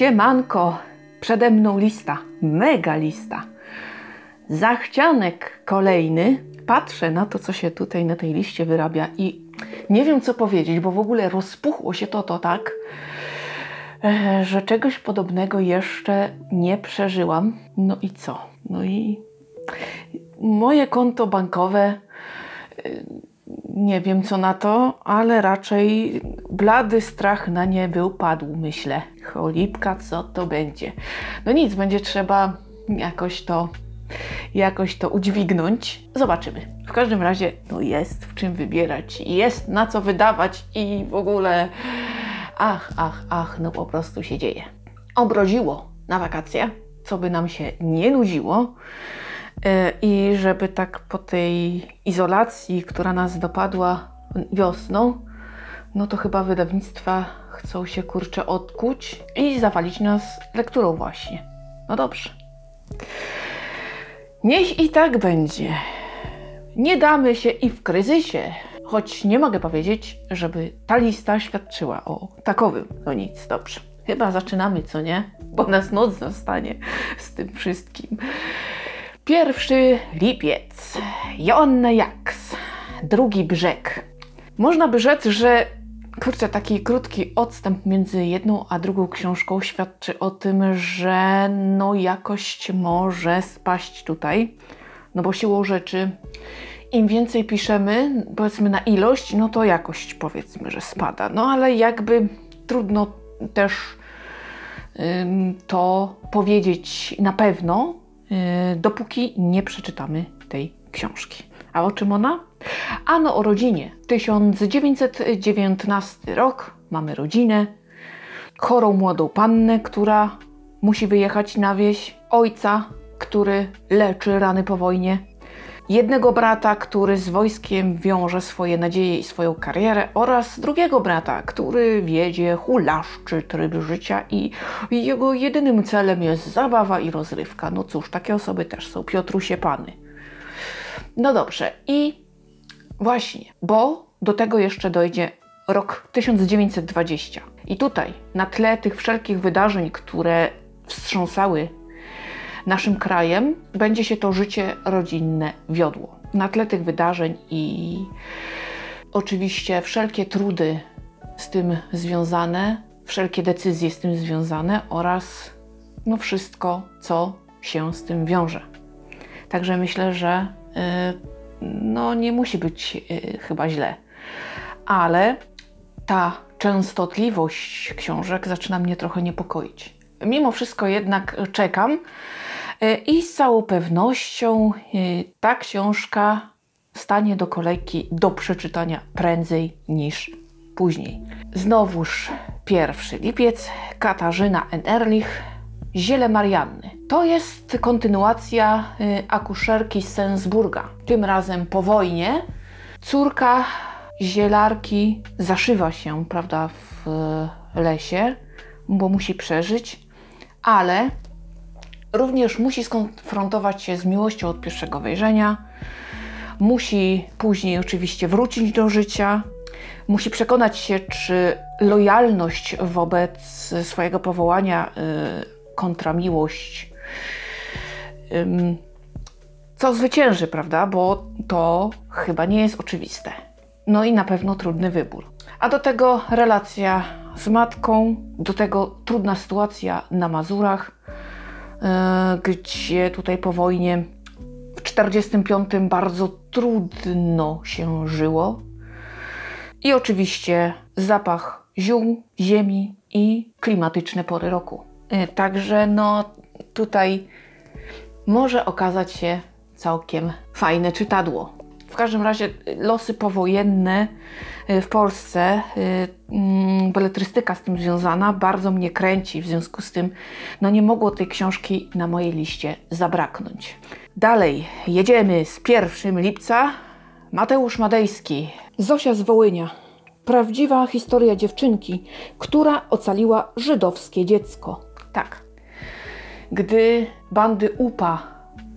Siemanko, przede mną lista, mega lista. Zachcianek kolejny. Patrzę na to, co się tutaj na tej liście wyrabia i nie wiem, co powiedzieć, bo w ogóle rozpuchło się to, to tak, e, że czegoś podobnego jeszcze nie przeżyłam. No i co? No i moje konto bankowe e, nie wiem co na to, ale raczej blady strach na nie był padł, myślę. Cholipka, co to będzie? No nic, będzie trzeba jakoś to, jakoś to udźwignąć. Zobaczymy. W każdym razie, no jest w czym wybierać, jest na co wydawać i w ogóle ach, ach, ach, no po prostu się dzieje. Obrodziło na wakacje, co by nam się nie nudziło. E, I żeby tak po tej izolacji, która nas dopadła wiosną, no to chyba wydawnictwa chcą się kurczę odkuć i zawalić nas lekturą właśnie. No dobrze. Niech i tak będzie. Nie damy się i w kryzysie, choć nie mogę powiedzieć, żeby ta lista świadczyła o takowym. No nic, dobrze. Chyba zaczynamy, co nie? Bo nas noc zostanie z tym wszystkim. Pierwszy lipiec. Joanna Jaks. Drugi brzeg. Można by rzec, że kurczę, taki krótki odstęp między jedną a drugą książką świadczy o tym, że no jakość może spaść tutaj. No bo siłą rzeczy im więcej piszemy, powiedzmy na ilość, no to jakość powiedzmy, że spada. No ale jakby trudno też to powiedzieć na pewno, dopóki nie przeczytamy tej książki. A o czym ona? Ano o rodzinie. 1919 rok, mamy rodzinę, chorą młodą pannę, która musi wyjechać na wieś, ojca, który leczy rany po wojnie, jednego brata, który z wojskiem wiąże swoje nadzieje i swoją karierę, oraz drugiego brata, który wiedzie hulaszczy tryb życia i jego jedynym celem jest zabawa i rozrywka. No cóż, takie osoby też są. Piotrusie Pany. No dobrze, i właśnie, bo do tego jeszcze dojdzie rok 1920. I tutaj, na tle tych wszelkich wydarzeń, które wstrząsały naszym krajem będzie się to życie rodzinne wiodło. Na tle tych wydarzeń i oczywiście wszelkie trudy z tym związane, wszelkie decyzje z tym związane oraz no wszystko, co się z tym wiąże. Także myślę, że yy, no nie musi być yy, chyba źle. Ale ta częstotliwość książek zaczyna mnie trochę niepokoić. Mimo wszystko jednak czekam i z całą pewnością e, ta książka stanie do kolejki do przeczytania prędzej niż później. Znowuż pierwszy lipiec, Katarzyna N. Erlich, Ziele Marianny. To jest kontynuacja e, akuszerki z Sensburga. Tym razem po wojnie córka zielarki zaszywa się, prawda, w lesie, bo musi przeżyć ale również musi skonfrontować się z miłością od pierwszego wejrzenia, musi później oczywiście wrócić do życia, musi przekonać się, czy lojalność wobec swojego powołania y, kontra miłość co zwycięży, prawda? Bo to chyba nie jest oczywiste. No i na pewno trudny wybór. A do tego relacja z matką, do tego trudna sytuacja na Mazurach, gdzie tutaj po wojnie w 1945 bardzo trudno się żyło. I oczywiście zapach ziół, ziemi i klimatyczne pory roku. E, także no tutaj może okazać się całkiem fajne czytadło. W każdym razie losy powojenne y, w Polsce, y, mm, beletrystyka z tym związana, bardzo mnie kręci. W związku z tym no nie mogło tej książki na mojej liście zabraknąć. Dalej, jedziemy z 1 lipca. Mateusz Madejski. Zosia z Wołynia. Prawdziwa historia dziewczynki, która ocaliła żydowskie dziecko. Tak. Gdy bandy UPA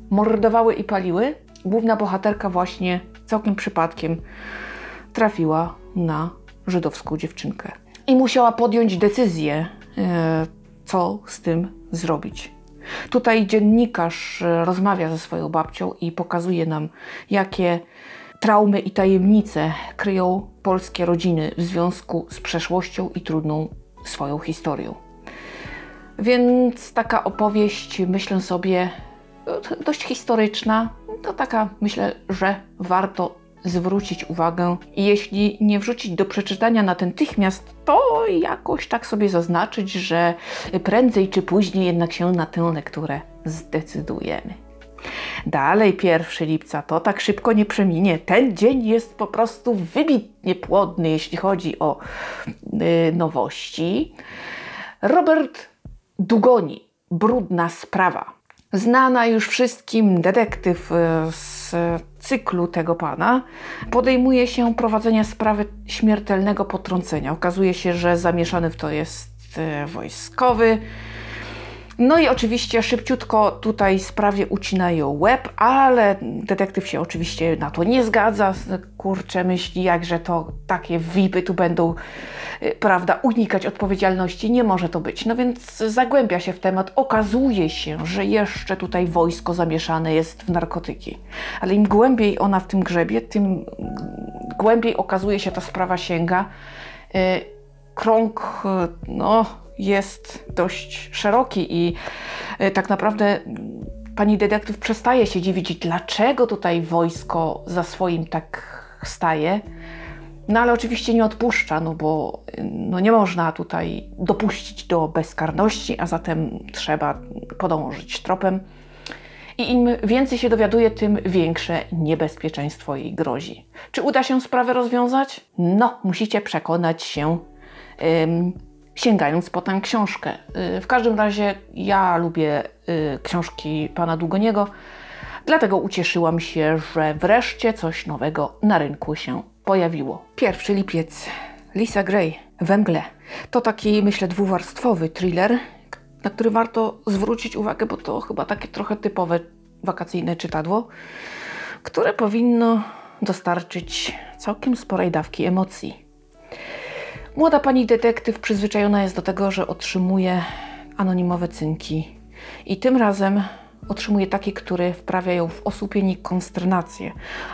mordowały i paliły, główna bohaterka właśnie całkiem przypadkiem trafiła na żydowską dziewczynkę. I musiała podjąć decyzję, e, co z tym zrobić. Tutaj dziennikarz e, rozmawia ze swoją babcią i pokazuje nam, jakie traumy i tajemnice kryją polskie rodziny w związku z przeszłością i trudną swoją historią. Więc taka opowieść, myślę sobie, dość historyczna, to taka, myślę, że warto zwrócić uwagę i jeśli nie wrzucić do przeczytania natychmiast, to jakoś tak sobie zaznaczyć, że prędzej czy później jednak się na tę lekturę zdecydujemy. Dalej 1 lipca to tak szybko nie przeminie. Ten dzień jest po prostu wybitnie płodny, jeśli chodzi o yy, nowości. Robert Dugoni, Brudna sprawa. Znana już wszystkim detektyw e, z cyklu tego pana podejmuje się prowadzenia sprawy śmiertelnego potrącenia. Okazuje się, że zamieszany w to jest e, wojskowy. No i oczywiście szybciutko tutaj sprawie ucinają łeb, ale detektyw się oczywiście na to nie zgadza. Kurczę, myśli, jakże to takie VIPy tu będą, y, prawda, unikać odpowiedzialności. Nie może to być. No więc zagłębia się w temat. Okazuje się, że jeszcze tutaj wojsko zamieszane jest w narkotyki. Ale im głębiej ona w tym grzebie, tym głębiej okazuje się ta sprawa sięga. Y, krąg, no jest dość szeroki i e, tak naprawdę pani detektyw przestaje się dziwić, dlaczego tutaj wojsko za swoim tak staje. No ale oczywiście nie odpuszcza, no bo no nie można tutaj dopuścić do bezkarności, a zatem trzeba podążyć tropem. I im więcej się dowiaduje, tym większe niebezpieczeństwo jej grozi. Czy uda się sprawę rozwiązać? No, musicie przekonać się sięgając po tę książkę. Y, w każdym razie ja lubię y, książki pana Długoniego, dlatego ucieszyłam się, że wreszcie coś nowego na rynku się pojawiło. Pierwszy lipiec. Lisa Gray, Węgle. To taki, myślę, dwuwarstwowy thriller, na który warto zwrócić uwagę, bo to chyba takie trochę typowe wakacyjne czytadło, które powinno dostarczyć całkiem sporej dawki emocji. Młoda pani detektyw przyzwyczajona jest do tego, że otrzymuje anonimowe cynki. I tym razem otrzymuje takie, które wprawia ją w osłupienie i konsternację,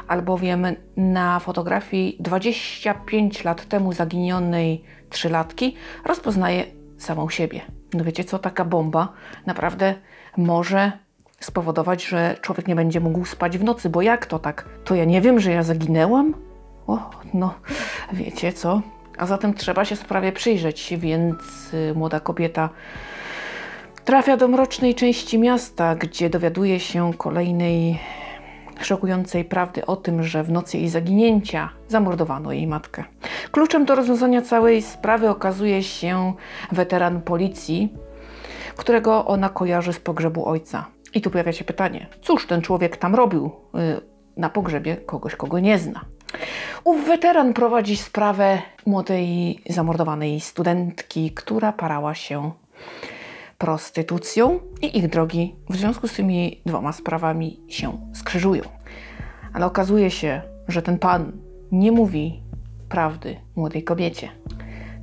albowiem na fotografii 25 lat temu zaginionej trzylatki rozpoznaje samą siebie. No wiecie co, taka bomba naprawdę może spowodować, że człowiek nie będzie mógł spać w nocy, bo jak to tak? To ja nie wiem, że ja zaginęłam? O, no, wiecie co? A zatem trzeba się sprawie przyjrzeć, więc y, młoda kobieta trafia do mrocznej części miasta, gdzie dowiaduje się kolejnej szokującej prawdy o tym, że w nocy jej zaginięcia zamordowano jej matkę. Kluczem do rozwiązania całej sprawy okazuje się weteran policji, którego ona kojarzy z pogrzebu ojca. I tu pojawia się pytanie, cóż ten człowiek tam robił y, na pogrzebie kogoś, kogo nie zna. Ów weteran prowadzi sprawę młodej zamordowanej studentki, która parała się prostytucją i ich drogi w związku z tymi dwoma sprawami się skrzyżują. Ale okazuje się, że ten pan nie mówi prawdy młodej kobiecie.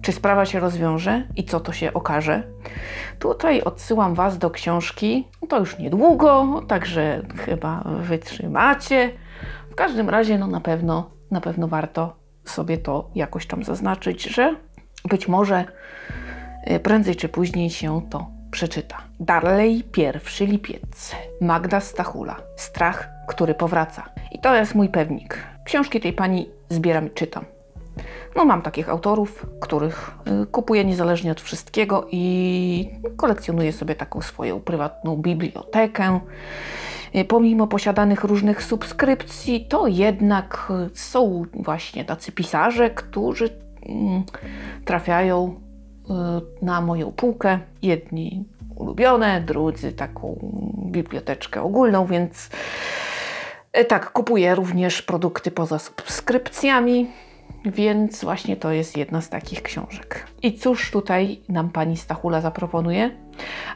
Czy sprawa się rozwiąże i co to się okaże? Tutaj odsyłam Was do książki. To już niedługo, także chyba wytrzymacie. W każdym razie, no na pewno na pewno warto sobie to jakoś tam zaznaczyć, że być może e, prędzej czy później się to przeczyta. Dalej pierwszy lipiec. Magda Stachula. Strach, który powraca. I to jest mój pewnik. Książki tej pani zbieram i czytam. No mam takich autorów, których e, kupuję niezależnie od wszystkiego i kolekcjonuję sobie taką swoją prywatną bibliotekę. Y, pomimo posiadanych różnych subskrypcji, to jednak są właśnie tacy pisarze, którzy mm, trafiają y, na moją półkę. Jedni ulubione, drudzy taką biblioteczkę ogólną, więc y, tak, kupuję również produkty poza subskrypcjami. Więc właśnie to jest jedna z takich książek. I cóż tutaj nam pani Stachula zaproponuje?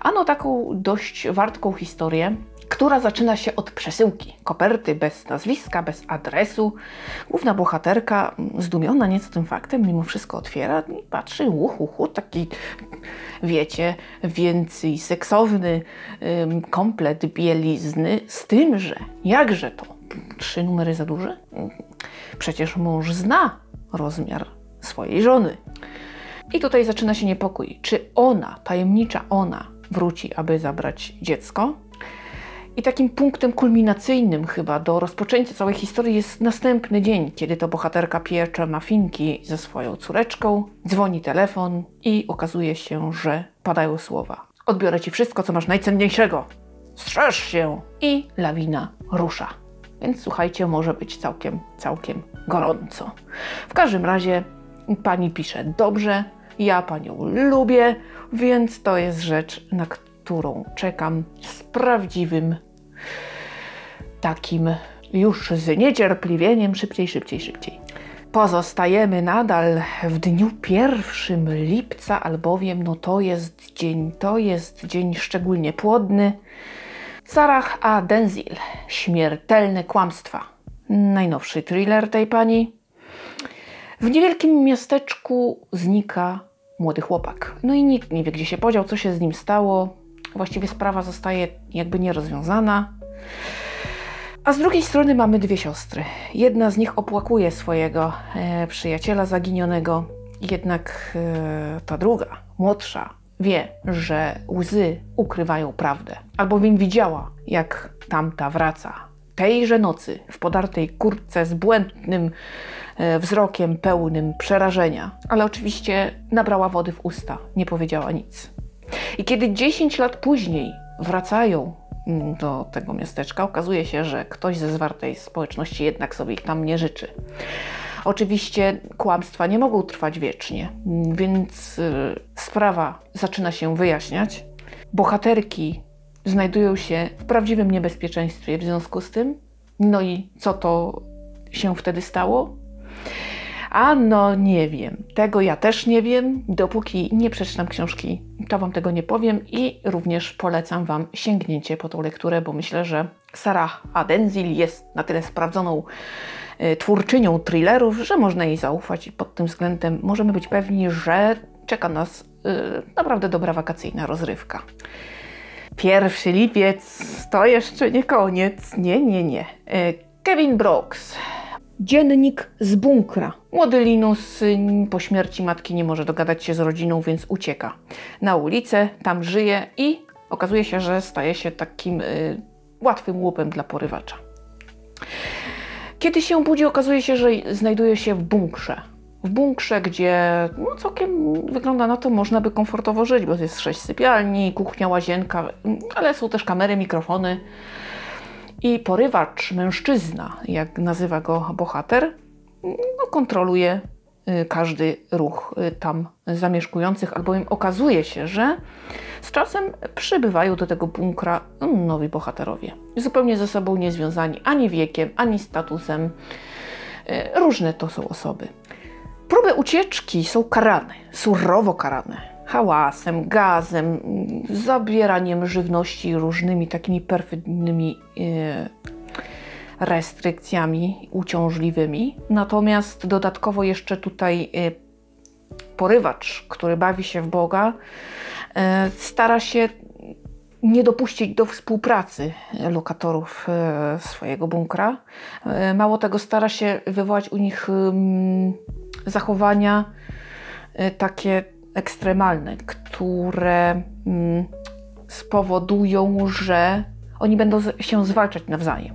Ano taką dość wartką historię która zaczyna się od przesyłki. Koperty bez nazwiska, bez adresu. Główna bohaterka, mm, zdumiona nieco tym faktem, mimo wszystko otwiera i patrzy, uhu, taki, wiecie, więcej seksowny ym, komplet bielizny, z tym, że jakże to, trzy numery za duże? Przecież mąż zna rozmiar swojej żony. I tutaj zaczyna się niepokój. Czy ona, tajemnicza ona, wróci, aby zabrać dziecko? I takim punktem kulminacyjnym chyba do rozpoczęcia całej historii jest następny dzień, kiedy to bohaterka piecze mafinki ze swoją córeczką, dzwoni telefon i okazuje się, że padają słowa. Odbiorę ci wszystko, co masz najcenniejszego. Strzeż się! I lawina rusza. Więc słuchajcie, może być całkiem, całkiem gorąco. W każdym razie pani pisze dobrze, ja panią lubię, więc to jest rzecz, na którą czekam z prawdziwym takim już z niecierpliwieniem szybciej, szybciej, szybciej. Pozostajemy nadal w dniu 1 lipca, albowiem no to jest dzień, to jest dzień szczególnie płodny. Sarah A. Denzil, Śmiertelne kłamstwa. Najnowszy thriller tej pani. W niewielkim miasteczku znika młody chłopak. No i nikt nie wie, gdzie się podział, co się z nim stało. Właściwie sprawa zostaje jakby nierozwiązana. A z drugiej strony mamy dwie siostry. Jedna z nich opłakuje swojego e, przyjaciela zaginionego, jednak e, ta druga, młodsza, wie, że łzy ukrywają prawdę, albowiem widziała, jak tamta wraca. Tejże nocy w podartej kurtce z błędnym e, wzrokiem pełnym przerażenia, ale oczywiście nabrała wody w usta, nie powiedziała nic. I kiedy 10 lat później wracają mm, do tego miasteczka, okazuje się, że ktoś ze zwartej społeczności jednak sobie ich tam nie życzy. Oczywiście kłamstwa nie mogą trwać wiecznie, mm, więc y, sprawa zaczyna się wyjaśniać. Bohaterki znajdują się w prawdziwym niebezpieczeństwie w związku z tym. No i co to się wtedy stało? A no nie wiem. Tego ja też nie wiem. Dopóki nie przeczytam książki, to Wam tego nie powiem i również polecam Wam sięgnięcie po tą lekturę, bo myślę, że Sarah Adenzil jest na tyle sprawdzoną y, twórczynią thrillerów, że można jej zaufać i pod tym względem możemy być pewni, że czeka nas y, naprawdę dobra wakacyjna rozrywka. Pierwszy lipiec to jeszcze nie koniec. Nie, nie, nie. Y, Kevin Brooks. Dziennik z bunkra. Młody Linus po śmierci matki nie może dogadać się z rodziną, więc ucieka na ulicę, tam żyje i okazuje się, że staje się takim y, łatwym łupem dla porywacza. Kiedy się budzi, okazuje się, że znajduje się w bunkrze. W bunkrze, gdzie no, całkiem wygląda na to, można by komfortowo żyć, bo jest sześć sypialni, kuchnia, łazienka, ale są też kamery, mikrofony. I porywacz, mężczyzna, jak nazywa go bohater, no, kontroluje y, każdy ruch y, tam zamieszkujących, albowiem okazuje się, że z czasem przybywają do tego bunkra nowi bohaterowie. Zupełnie ze sobą niezwiązani ani wiekiem, ani statusem. Y, różne to są osoby. Próby ucieczki są karane, surowo karane hałasem, gazem, zabieraniem żywności różnymi takimi perfidnymi e, restrykcjami uciążliwymi. Natomiast dodatkowo jeszcze tutaj e, porywacz, który bawi się w Boga, e, stara się nie dopuścić do współpracy lokatorów swojego bunkra. Mało tego, stara się wywołać u nich zachowania takie ekstremalne, które mm, spowodują, że oni będą się zwalczać nawzajem.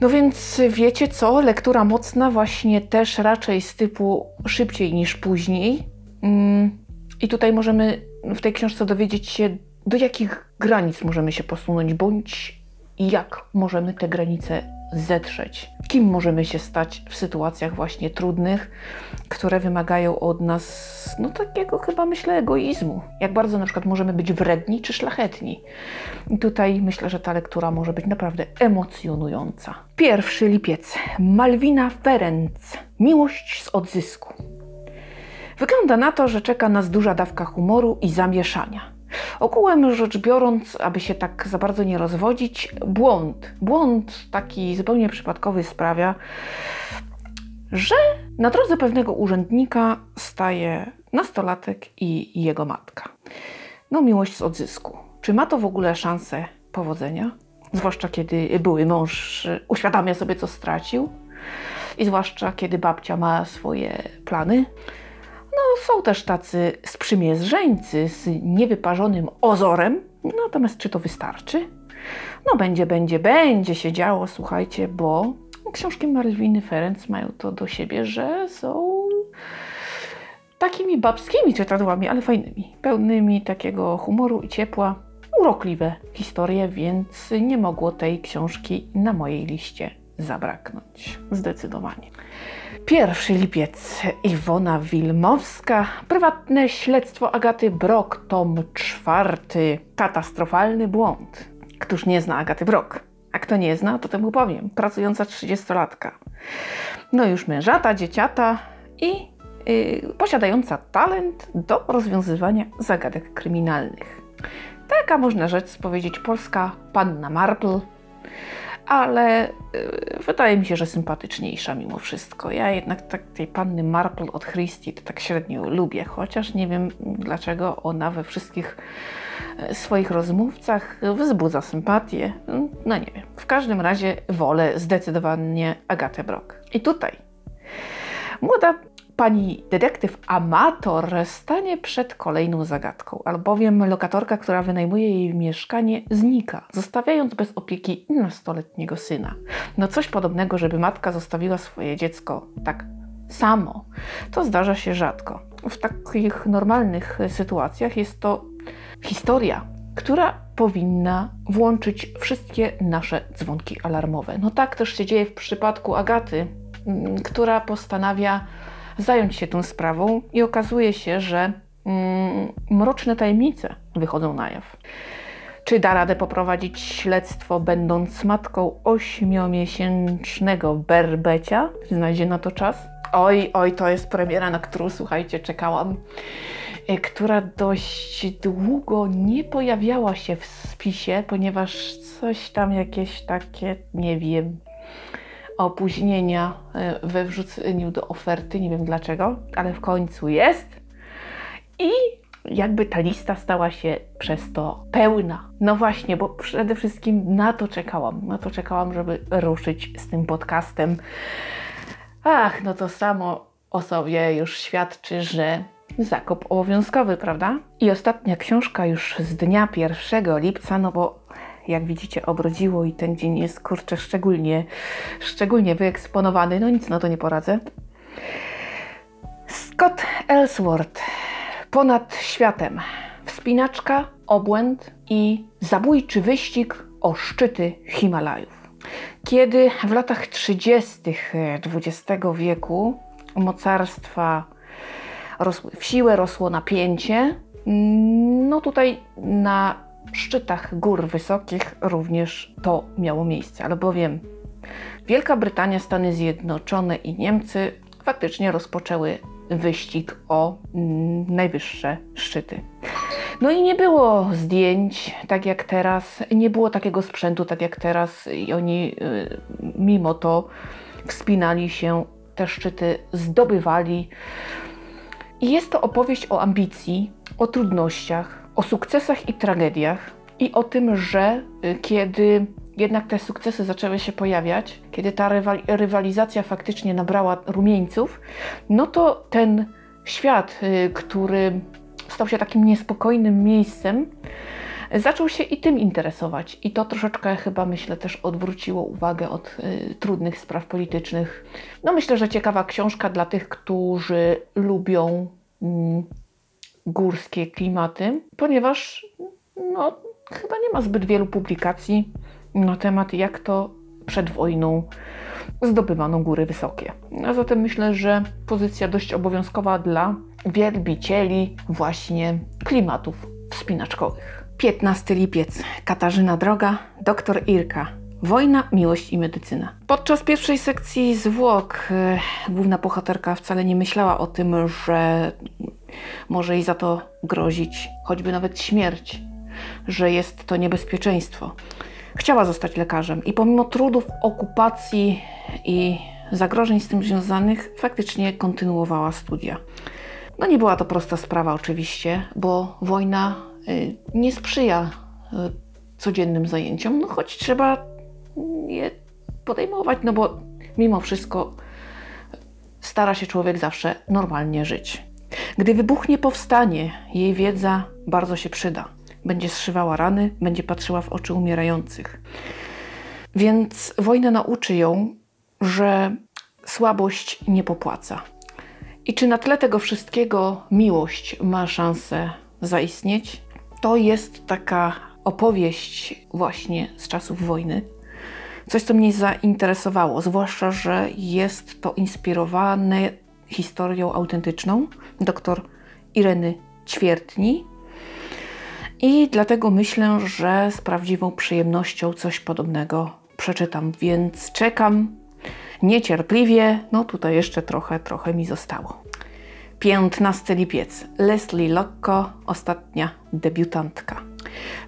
No więc wiecie co? Lektura mocna, właśnie też raczej z typu szybciej niż później. Mm, I tutaj możemy w tej książce dowiedzieć się, do jakich granic możemy się posunąć, bądź jak możemy te granice zetrzeć. Kim możemy się stać w sytuacjach właśnie trudnych, które wymagają od nas, no takiego chyba myślę, egoizmu. Jak bardzo na przykład możemy być wredni czy szlachetni. I tutaj myślę, że ta lektura może być naprawdę emocjonująca. Pierwszy lipiec. Malwina Ferenc. Miłość z odzysku. Wygląda na to, że czeka nas duża dawka humoru i zamieszania. Ogółem rzecz biorąc, aby się tak za bardzo nie rozwodzić, błąd, błąd taki zupełnie przypadkowy sprawia, że na drodze pewnego urzędnika staje nastolatek i jego matka. No, miłość z odzysku. Czy ma to w ogóle szansę powodzenia? Zwłaszcza kiedy były mąż uświadamia sobie, co stracił, i zwłaszcza kiedy babcia ma swoje plany. No, są też tacy sprzymierzeńcy z niewyparzonym ozorem, natomiast czy to wystarczy? No, będzie, będzie, będzie się działo, słuchajcie, bo książki Malwiny Ferenc mają to do siebie, że są takimi babskimi czytadłami, ale fajnymi, pełnymi takiego humoru i ciepła. Urokliwe historie, więc nie mogło tej książki na mojej liście zabraknąć. Zdecydowanie. Pierwszy lipiec. Iwona Wilmowska. Prywatne śledztwo Agaty Brok. Tom czwarty. Katastrofalny błąd. Któż nie zna Agaty Brok? A kto nie zna, to temu powiem. Pracująca 30-latka. No już mężata, dzieciata i yy, posiadająca talent do rozwiązywania zagadek kryminalnych. Taka można rzecz powiedzieć polska panna Marple, ale yy, wydaje mi się, że sympatyczniejsza mimo wszystko. Ja jednak tak tej panny Marple od Christie to tak średnio lubię, chociaż nie wiem dlaczego ona we wszystkich y, swoich rozmówcach wzbudza sympatię. No nie wiem. W każdym razie wolę zdecydowanie Agatę Brock. I tutaj młoda pani detektyw amator stanie przed kolejną zagadką, albowiem lokatorka, która wynajmuje jej mieszkanie, znika, zostawiając bez opieki nastoletniego syna. No coś podobnego, żeby matka zostawiła swoje dziecko tak samo. To zdarza się rzadko. W takich normalnych sytuacjach jest to historia, która powinna włączyć wszystkie nasze dzwonki alarmowe. No tak też się dzieje w przypadku Agaty, która postanawia zająć się tą sprawą i okazuje się, że mm, mroczne tajemnice wychodzą na jaw. Czy da radę poprowadzić śledztwo, będąc matką ośmiomiesięcznego berbecia? Znajdzie na to czas? Oj, oj, to jest premiera, na którą, słuchajcie, czekałam, która dość długo nie pojawiała się w spisie, ponieważ coś tam jakieś takie, nie wiem, opóźnienia e, we wrzuceniu do oferty, nie wiem dlaczego, ale w końcu jest. I jakby ta lista stała się przez to pełna. No właśnie, bo przede wszystkim na to czekałam. Na to czekałam, żeby ruszyć z tym podcastem. Ach, no to samo o sobie już świadczy, że zakop obowiązkowy, prawda? I ostatnia książka już z dnia 1 lipca, no bo jak widzicie, obrodziło i ten dzień jest kurczę szczególnie, szczególnie wyeksponowany. No nic na to nie poradzę. Scott Ellsworth. Ponad światem. Wspinaczka, obłęd i zabójczy wyścig o szczyty Himalajów. Kiedy w latach 30. XX wieku mocarstwa rosły w siłę, rosło napięcie, no tutaj na szczytach gór wysokich również to miało miejsce, albowiem Wielka Brytania, Stany Zjednoczone i Niemcy faktycznie rozpoczęły wyścig o mm, najwyższe szczyty. No i nie było zdjęć tak jak teraz, nie było takiego sprzętu tak jak teraz i oni y, mimo to wspinali się, te szczyty zdobywali. I jest to opowieść o ambicji, o trudnościach, o sukcesach i tragediach i o tym, że y, kiedy jednak te sukcesy zaczęły się pojawiać, kiedy ta rywalizacja faktycznie nabrała rumieńców, no to ten świat, y, który stał się takim niespokojnym miejscem, zaczął się i tym interesować. I to troszeczkę chyba, myślę, też odwróciło uwagę od y, trudnych spraw politycznych. No myślę, że ciekawa książka dla tych, którzy lubią y, górskie klimaty, ponieważ no, chyba nie ma zbyt wielu publikacji na temat, jak to przed wojną zdobywano góry wysokie. A zatem myślę, że pozycja dość obowiązkowa dla wielbicieli właśnie klimatów wspinaczkowych. 15 lipiec. Katarzyna Droga, doktor Irka. Wojna, miłość i medycyna. Podczas pierwszej sekcji zwłok e, główna bohaterka wcale nie myślała o tym, że może jej za to grozić choćby nawet śmierć, że jest to niebezpieczeństwo. Chciała zostać lekarzem i pomimo trudów, okupacji i zagrożeń z tym związanych, faktycznie kontynuowała studia. No nie była to prosta sprawa oczywiście, bo wojna y, nie sprzyja y, codziennym zajęciom, no choć trzeba je podejmować, no bo mimo wszystko stara się człowiek zawsze normalnie żyć. Gdy wybuchnie powstanie, jej wiedza bardzo się przyda. Będzie zszywała rany, będzie patrzyła w oczy umierających. Więc wojna nauczy ją, że słabość nie popłaca. I czy na tle tego wszystkiego miłość ma szansę zaistnieć? To jest taka opowieść właśnie z czasów wojny. Coś, co mnie zainteresowało, zwłaszcza, że jest to inspirowane historią autentyczną doktor Ireny Ćwiertni. I dlatego myślę, że z prawdziwą przyjemnością coś podobnego przeczytam, więc czekam niecierpliwie. No tutaj jeszcze trochę, trochę mi zostało. 15 lipiec. Leslie Lokko, ostatnia debiutantka.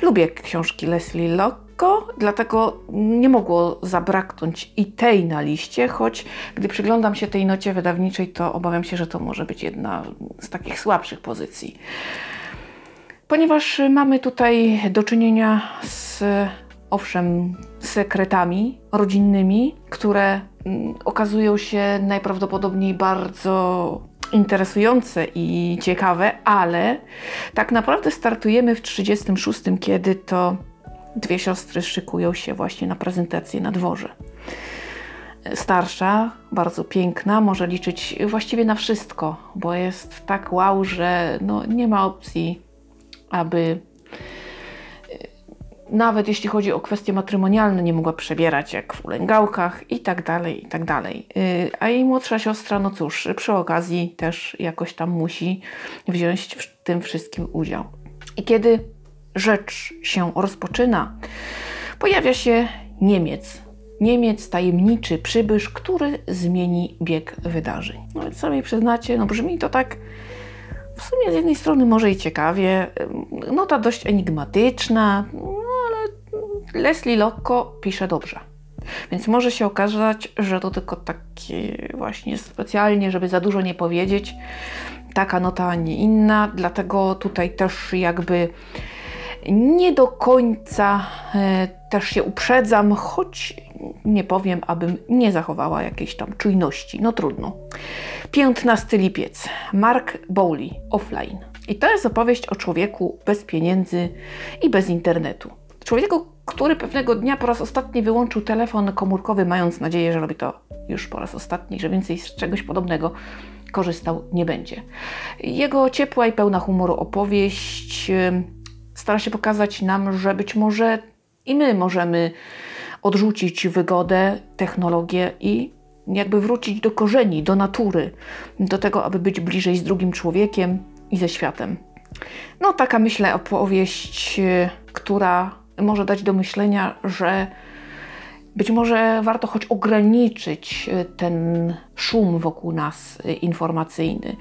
Lubię książki Leslie Lokko, dlatego nie mogło zabraknąć i tej na liście, choć gdy przyglądam się tej nocie wydawniczej, to obawiam się, że to może być jedna z takich słabszych pozycji. Ponieważ mamy tutaj do czynienia z, owszem, sekretami rodzinnymi, które mm, okazują się najprawdopodobniej bardzo interesujące i ciekawe, ale tak naprawdę startujemy w 36, kiedy to dwie siostry szykują się właśnie na prezentację na dworze. Starsza, bardzo piękna, może liczyć właściwie na wszystko, bo jest tak wow, że no, nie ma opcji, aby nawet jeśli chodzi o kwestie matrymonialne, nie mogła przebierać jak w ulęgałkach i tak dalej, i tak dalej. Y, a jej młodsza siostra, no cóż, przy okazji też jakoś tam musi wziąć w tym wszystkim udział. I kiedy rzecz się rozpoczyna, pojawia się Niemiec. Niemiec, tajemniczy przybysz, który zmieni bieg wydarzeń. No więc sami przyznacie, no brzmi to tak w sumie z jednej strony może i ciekawie, nota dość enigmatyczna, Leslie Lokko pisze dobrze. Więc może się okazać, że to tylko takie właśnie specjalnie, żeby za dużo nie powiedzieć, taka nota, a nie inna. Dlatego tutaj też jakby nie do końca e, też się uprzedzam, choć nie powiem, abym nie zachowała jakiejś tam czujności. No trudno. 15 lipiec. Mark Bowley, offline. I to jest opowieść o człowieku bez pieniędzy i bez internetu. Człowieku, który pewnego dnia po raz ostatni wyłączył telefon komórkowy, mając nadzieję, że robi to już po raz ostatni, że więcej z czegoś podobnego korzystał nie będzie. Jego ciepła i pełna humoru opowieść stara się pokazać nam, że być może i my możemy odrzucić wygodę, technologię i jakby wrócić do korzeni, do natury, do tego, aby być bliżej z drugim człowiekiem i ze światem. No, taka myślę opowieść, która może dać do myślenia, że być może warto choć ograniczyć e, ten szum wokół nas e, informacyjny.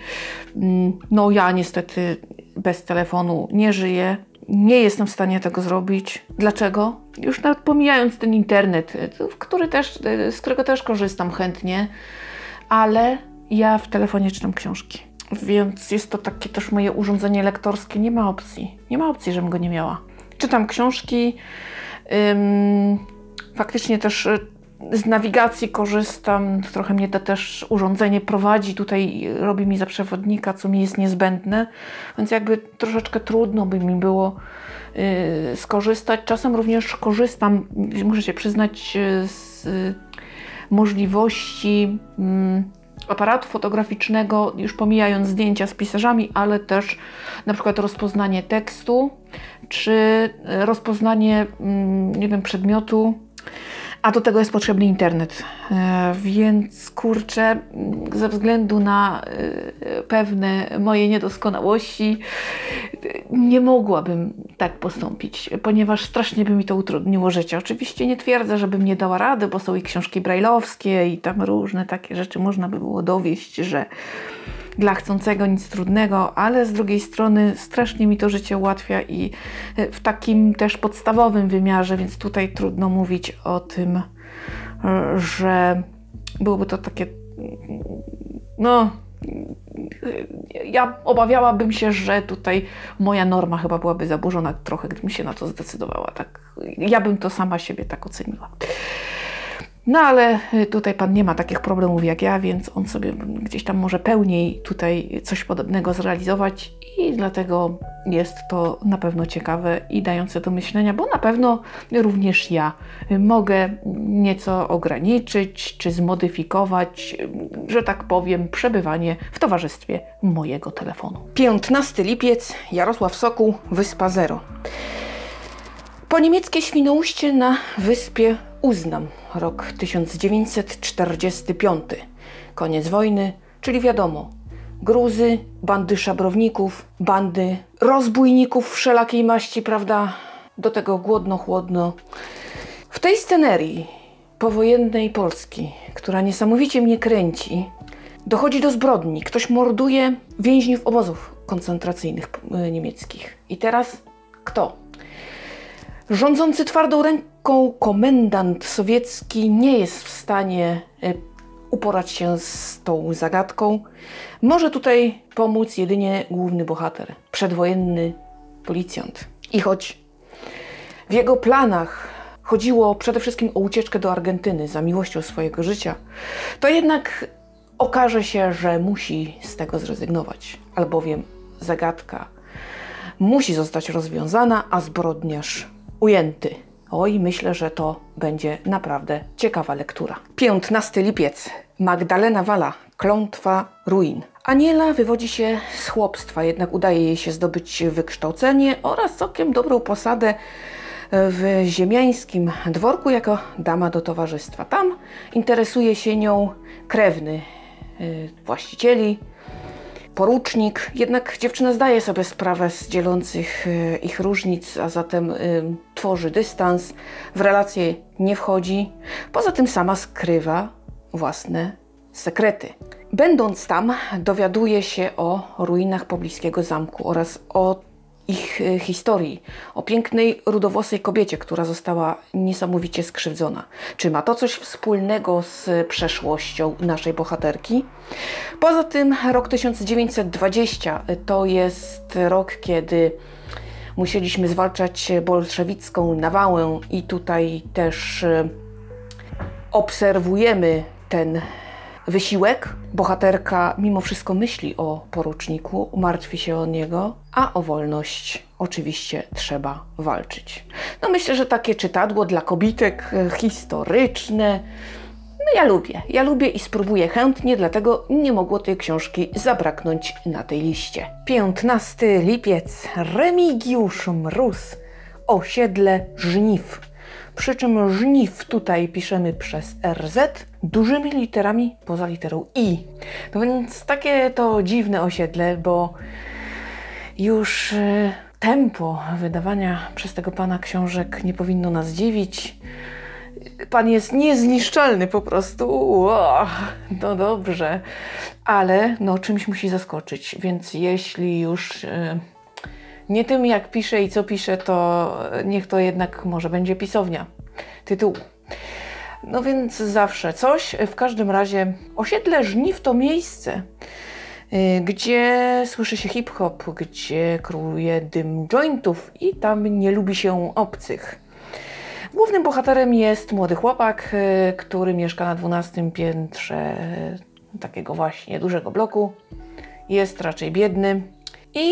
Mm, no, ja niestety bez telefonu nie żyję. Nie jestem w stanie tego zrobić. Dlaczego? Już nawet pomijając ten internet, e, który też, z którego też korzystam chętnie, ale ja w telefonie czytam książki. Więc jest to takie też moje urządzenie lektorskie. Nie ma opcji. Nie ma opcji, żebym go nie miała czytam książki. Ym, faktycznie też y, z nawigacji korzystam. Trochę mnie to też urządzenie prowadzi. Tutaj robi mi za przewodnika, co mi jest niezbędne. Więc jakby troszeczkę trudno by mi było yy, skorzystać. Czasem również korzystam, muszę się przyznać, y, z y, możliwości. Yy, aparatu fotograficznego, już pomijając zdjęcia z pisarzami, ale też na przykład rozpoznanie tekstu, czy rozpoznanie, mm, nie wiem, przedmiotu, a do tego jest potrzebny internet. E, więc kurczę, ze względu na e, pewne moje niedoskonałości, nie mogłabym tak postąpić, ponieważ strasznie by mi to utrudniło życie. Oczywiście nie twierdzę, żebym nie dała rady, bo są i książki brajlowskie i tam różne takie rzeczy można by było dowieść, że dla chcącego nic trudnego, ale z drugiej strony strasznie mi to życie ułatwia i e, w takim też podstawowym wymiarze, więc tutaj trudno mówić o tym, e, że byłoby to takie. No. Ja obawiałabym się, że tutaj moja norma chyba byłaby zaburzona trochę, gdybym się na to zdecydowała. Tak, ja bym to sama siebie tak oceniła. No ale y, tutaj pan nie ma takich problemów jak ja, więc on sobie gdzieś tam może pełniej tutaj coś podobnego zrealizować i dlatego jest to na pewno ciekawe i dające do myślenia, bo na pewno również ja mogę nieco ograniczyć czy zmodyfikować, że tak powiem, przebywanie w towarzystwie mojego telefonu. 15 lipiec, Jarosław Sokół, Wyspa Zero. Po niemieckie Świnoujście na wyspie Uznam, rok 1945. Koniec wojny, czyli wiadomo, gruzy, bandy szabrowników, bandy rozbójników wszelakiej maści, prawda? Do tego głodno, chłodno. W tej scenerii powojennej Polski, która niesamowicie mnie kręci, dochodzi do zbrodni. Ktoś morduje więźniów obozów koncentracyjnych e, niemieckich. I teraz kto? Rządzący twardą ręką komendant sowiecki nie jest w stanie e, uporać się z tą zagadką. Może tutaj pomóc jedynie główny bohater, przedwojenny policjant. I choć w jego planach chodziło przede wszystkim o ucieczkę do Argentyny za miłością swojego życia, to jednak okaże się, że musi z tego zrezygnować, albowiem zagadka musi zostać rozwiązana, a zbrodniarz ujęty. Oj, myślę, że to będzie naprawdę ciekawa lektura. 15 lipiec. Magdalena Wala. Klątwa ruin. Aniela wywodzi się z chłopstwa, jednak udaje jej się zdobyć wykształcenie oraz całkiem dobrą posadę w ziemiańskim dworku jako dama do towarzystwa. Tam interesuje się nią krewny y, właścicieli, porucznik. Jednak dziewczyna zdaje sobie sprawę z dzielących e, ich różnic, a zatem y, tworzy dystans, w relacje nie wchodzi. Poza tym sama skrywa własne sekrety. Będąc tam, dowiaduje się o ruinach pobliskiego zamku oraz o ich e, historii, o pięknej, rudowłosej kobiecie, która została niesamowicie skrzywdzona. Czy ma to coś wspólnego z przeszłością naszej bohaterki? Poza tym rok 1920 to jest rok, kiedy musieliśmy zwalczać bolszewicką nawałę i tutaj też e, obserwujemy ten wysiłek. Bohaterka mimo wszystko myśli o poruczniku, martwi się o niego, a o wolność oczywiście trzeba walczyć. No myślę, że takie czytadło dla kobitek e, historyczne. No ja lubię, ja lubię i spróbuję chętnie, dlatego nie mogło tej książki zabraknąć na tej liście. 15 lipiec, Remigiusz Mróz, Osiedle Żniw. Przy czym żniw tutaj piszemy przez RZ, dużymi literami poza literą I. No więc takie to dziwne osiedle, bo już e, tempo wydawania przez tego pana książek nie powinno nas dziwić. Pan jest niezniszczalny po prostu. no dobrze, ale no czymś musi zaskoczyć, więc jeśli już e, nie tym jak pisze i co pisze, to niech to jednak może będzie pisownia tytułu. No więc zawsze coś. W każdym razie osiedle Żniw to miejsce, y, gdzie słyszy się hip-hop, gdzie króluje dym jointów i tam nie lubi się obcych. Głównym bohaterem jest młody chłopak, y, który mieszka na 12 piętrze takiego właśnie dużego bloku. Jest raczej biedny i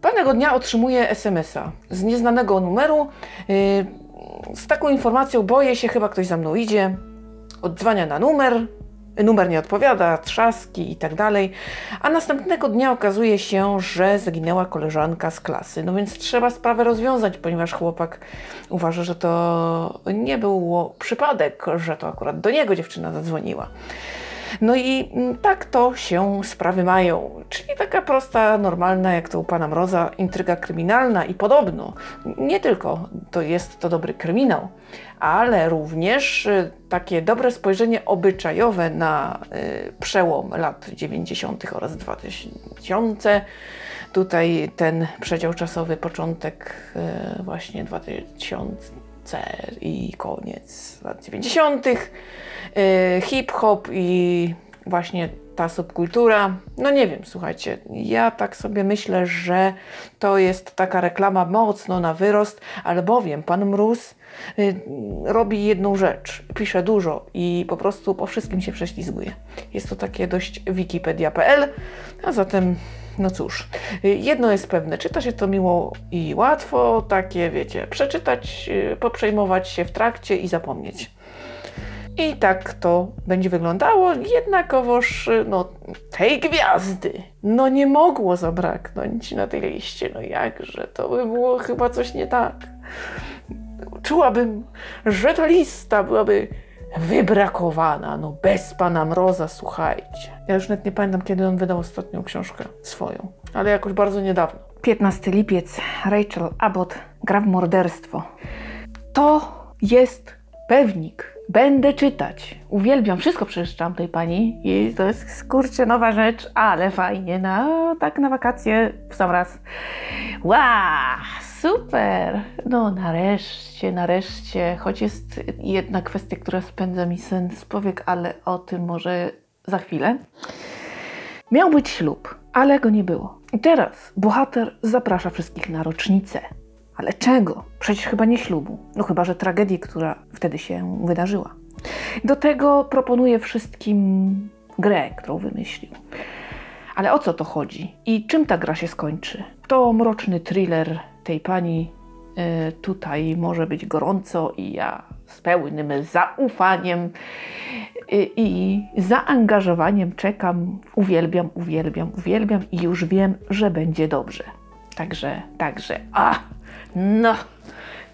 pewnego dnia otrzymuje SMS-a z nieznanego numeru. Z taką informacją boję się, chyba ktoś za mną idzie, odzwania na numer, numer nie odpowiada, trzaski i tak dalej, a następnego dnia okazuje się, że zaginęła koleżanka z klasy. No więc trzeba sprawę rozwiązać, ponieważ chłopak uważa, że to nie był przypadek, że to akurat do niego dziewczyna zadzwoniła. No i mm, tak to się sprawy mają. Czyli taka prosta, normalna, jak to u pana Mroza, intryga kryminalna i podobno nie tylko to jest to dobry kryminał, ale również y, takie dobre spojrzenie obyczajowe na y, przełom lat 90. oraz 2000. Tutaj ten przedział czasowy, początek y, właśnie 2000 i koniec lat 90., hip-hop i właśnie ta subkultura. No nie wiem, słuchajcie, ja tak sobie myślę, że to jest taka reklama mocno na wyrost, albowiem pan Mróz y, robi jedną rzecz, pisze dużo i po prostu po wszystkim się prześlizguje. Jest to takie dość wikipedia.pl, a zatem no cóż, y, jedno jest pewne, czyta się to miło i łatwo, takie wiecie, przeczytać, y, poprzejmować się w trakcie i zapomnieć. I tak to będzie wyglądało, jednakowoż no, tej gwiazdy no nie mogło zabraknąć na tej liście. No jakże, to by było chyba coś nie tak. Czułabym, że ta lista byłaby wybrakowana, no bez pana Mroza, słuchajcie. Ja już nawet nie pamiętam, kiedy on wydał ostatnią książkę swoją, ale jakoś bardzo niedawno. 15 lipiec, Rachel Abbott gra w morderstwo. To jest pewnik Będę czytać. Uwielbiam, wszystko przeczytam tej pani i to jest kurczę nowa rzecz, ale fajnie, no tak na wakacje w sam raz. Wow, super! No nareszcie, nareszcie, choć jest jedna kwestia, która spędza mi sen z powiek, ale o tym może za chwilę. Miał być ślub, ale go nie było. I teraz bohater zaprasza wszystkich na rocznicę. Ale czego? Przecież chyba nie ślubu. No chyba, że tragedii, która wtedy się wydarzyła. Do tego proponuję wszystkim grę, którą wymyślił. Ale o co to chodzi? I czym ta gra się skończy? To mroczny thriller tej pani. Yy, tutaj może być gorąco i ja z pełnym zaufaniem yy, i zaangażowaniem czekam. Uwielbiam, uwielbiam, uwielbiam i już wiem, że będzie dobrze. Także, także, a! No,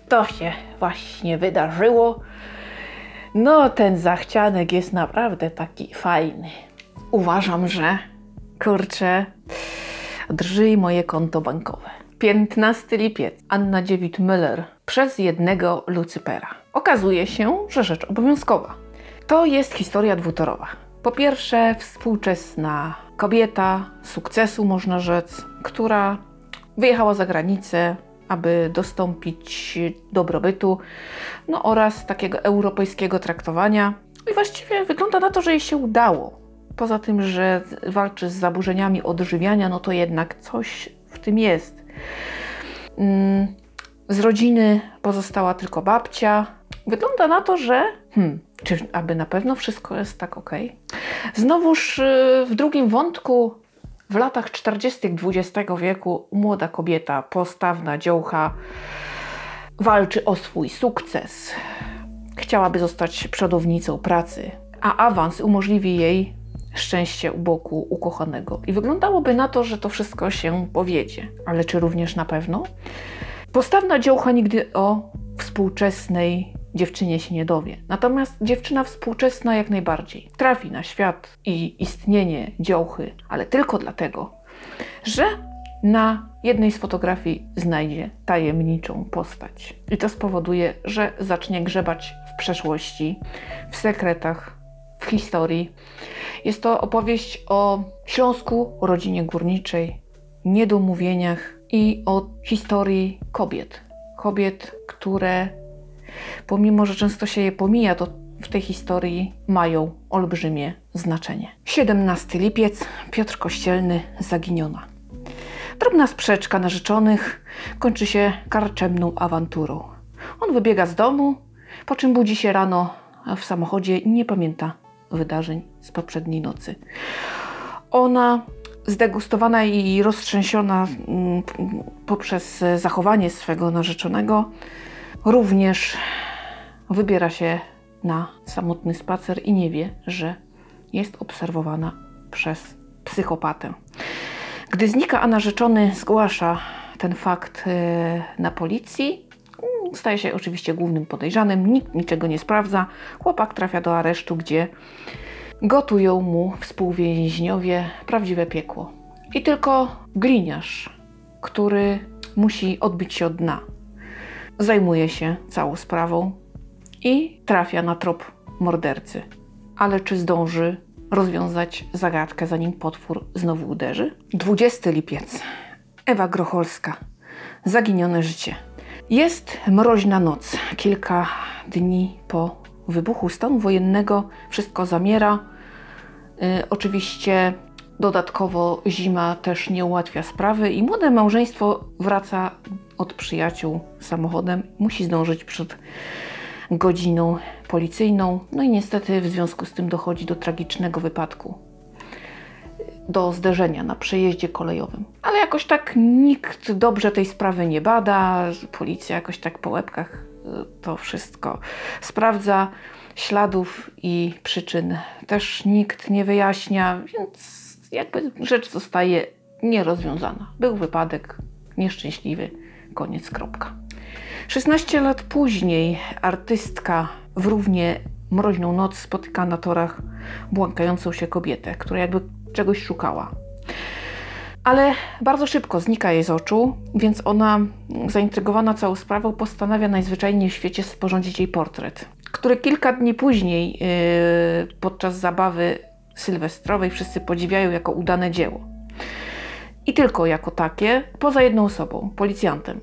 to się właśnie wydarzyło. No, ten zachcianek jest naprawdę taki fajny. Uważam, że kurczę, drży moje konto bankowe. 15 lipiec. Anna Dziewit-Müller przez jednego Lucypera. Okazuje się, że rzecz obowiązkowa. To jest historia dwutorowa. Po pierwsze, współczesna kobieta sukcesu, można rzec, która wyjechała za granicę, aby dostąpić dobrobytu no oraz takiego europejskiego traktowania. I właściwie wygląda na to, że jej się udało. Poza tym, że walczy z zaburzeniami odżywiania, no to jednak coś w tym jest. Mm, z rodziny pozostała tylko babcia. Wygląda na to, że hmm, czy aby na pewno wszystko jest tak ok? Znowuż y, w drugim wątku w latach 40. XX wieku młoda kobieta, postawna dziołcha, walczy o swój sukces. Chciałaby zostać przodownicą pracy, a awans umożliwi jej szczęście u boku ukochanego. I wyglądałoby na to, że to wszystko się powiedzie. Ale czy również na pewno? Postawna dziołcha nigdy o współczesnej dziewczynie się nie dowie. Natomiast dziewczyna współczesna jak najbardziej trafi na świat i istnienie dziołchy, ale tylko dlatego, że na jednej z fotografii znajdzie tajemniczą postać. I to spowoduje, że zacznie grzebać w przeszłości, w sekretach, w historii. Jest to opowieść o Śląsku, o rodzinie górniczej, niedomówieniach i o historii kobiet. Kobiet, które pomimo że często się je pomija, to w tej historii mają olbrzymie znaczenie. 17 lipiec, Piotr Kościelny, zaginiona. Drobna sprzeczka narzeczonych kończy się karczemną awanturą. On wybiega z domu, po czym budzi się rano w samochodzie i nie pamięta wydarzeń z poprzedniej nocy. Ona, zdegustowana i roztrzęsiona mm, poprzez zachowanie swego narzeczonego, również wybiera się na samotny spacer i nie wie, że jest obserwowana przez psychopatę. Gdy znika, a narzeczony zgłasza ten fakt e, na policji, staje się oczywiście głównym podejrzanym, nikt niczego nie sprawdza. Chłopak trafia do aresztu, gdzie gotują mu współwięźniowie prawdziwe piekło. I tylko gliniarz, który musi odbić się od dna, zajmuje się całą sprawą i trafia na trop mordercy. Ale czy zdąży rozwiązać zagadkę, zanim potwór znowu uderzy? 20 lipiec. Ewa Grocholska. Zaginione życie. Jest mroźna noc. Kilka dni po wybuchu stanu wojennego wszystko zamiera. Y, oczywiście dodatkowo zima też nie ułatwia sprawy i młode małżeństwo wraca od przyjaciół samochodem. Musi zdążyć przed godziną policyjną. No i niestety w związku z tym dochodzi do tragicznego wypadku. Do zderzenia na przejeździe kolejowym. Ale jakoś tak nikt dobrze tej sprawy nie bada. Policja jakoś tak po łebkach y, to wszystko sprawdza. Śladów i przyczyn też nikt nie wyjaśnia, więc jakby rzecz zostaje nierozwiązana. Był wypadek nieszczęśliwy, koniec, kropka. 16 lat później artystka w równie mroźną noc spotyka na torach błąkającą się kobietę, która jakby czegoś szukała. Ale bardzo szybko znika jej z oczu, więc ona, zaintrygowana całą sprawą, postanawia najzwyczajniej w świecie sporządzić jej portret, który kilka dni później, yy, podczas zabawy sylwestrowej, wszyscy podziwiają jako udane dzieło. I tylko jako takie, poza jedną osobą, policjantem,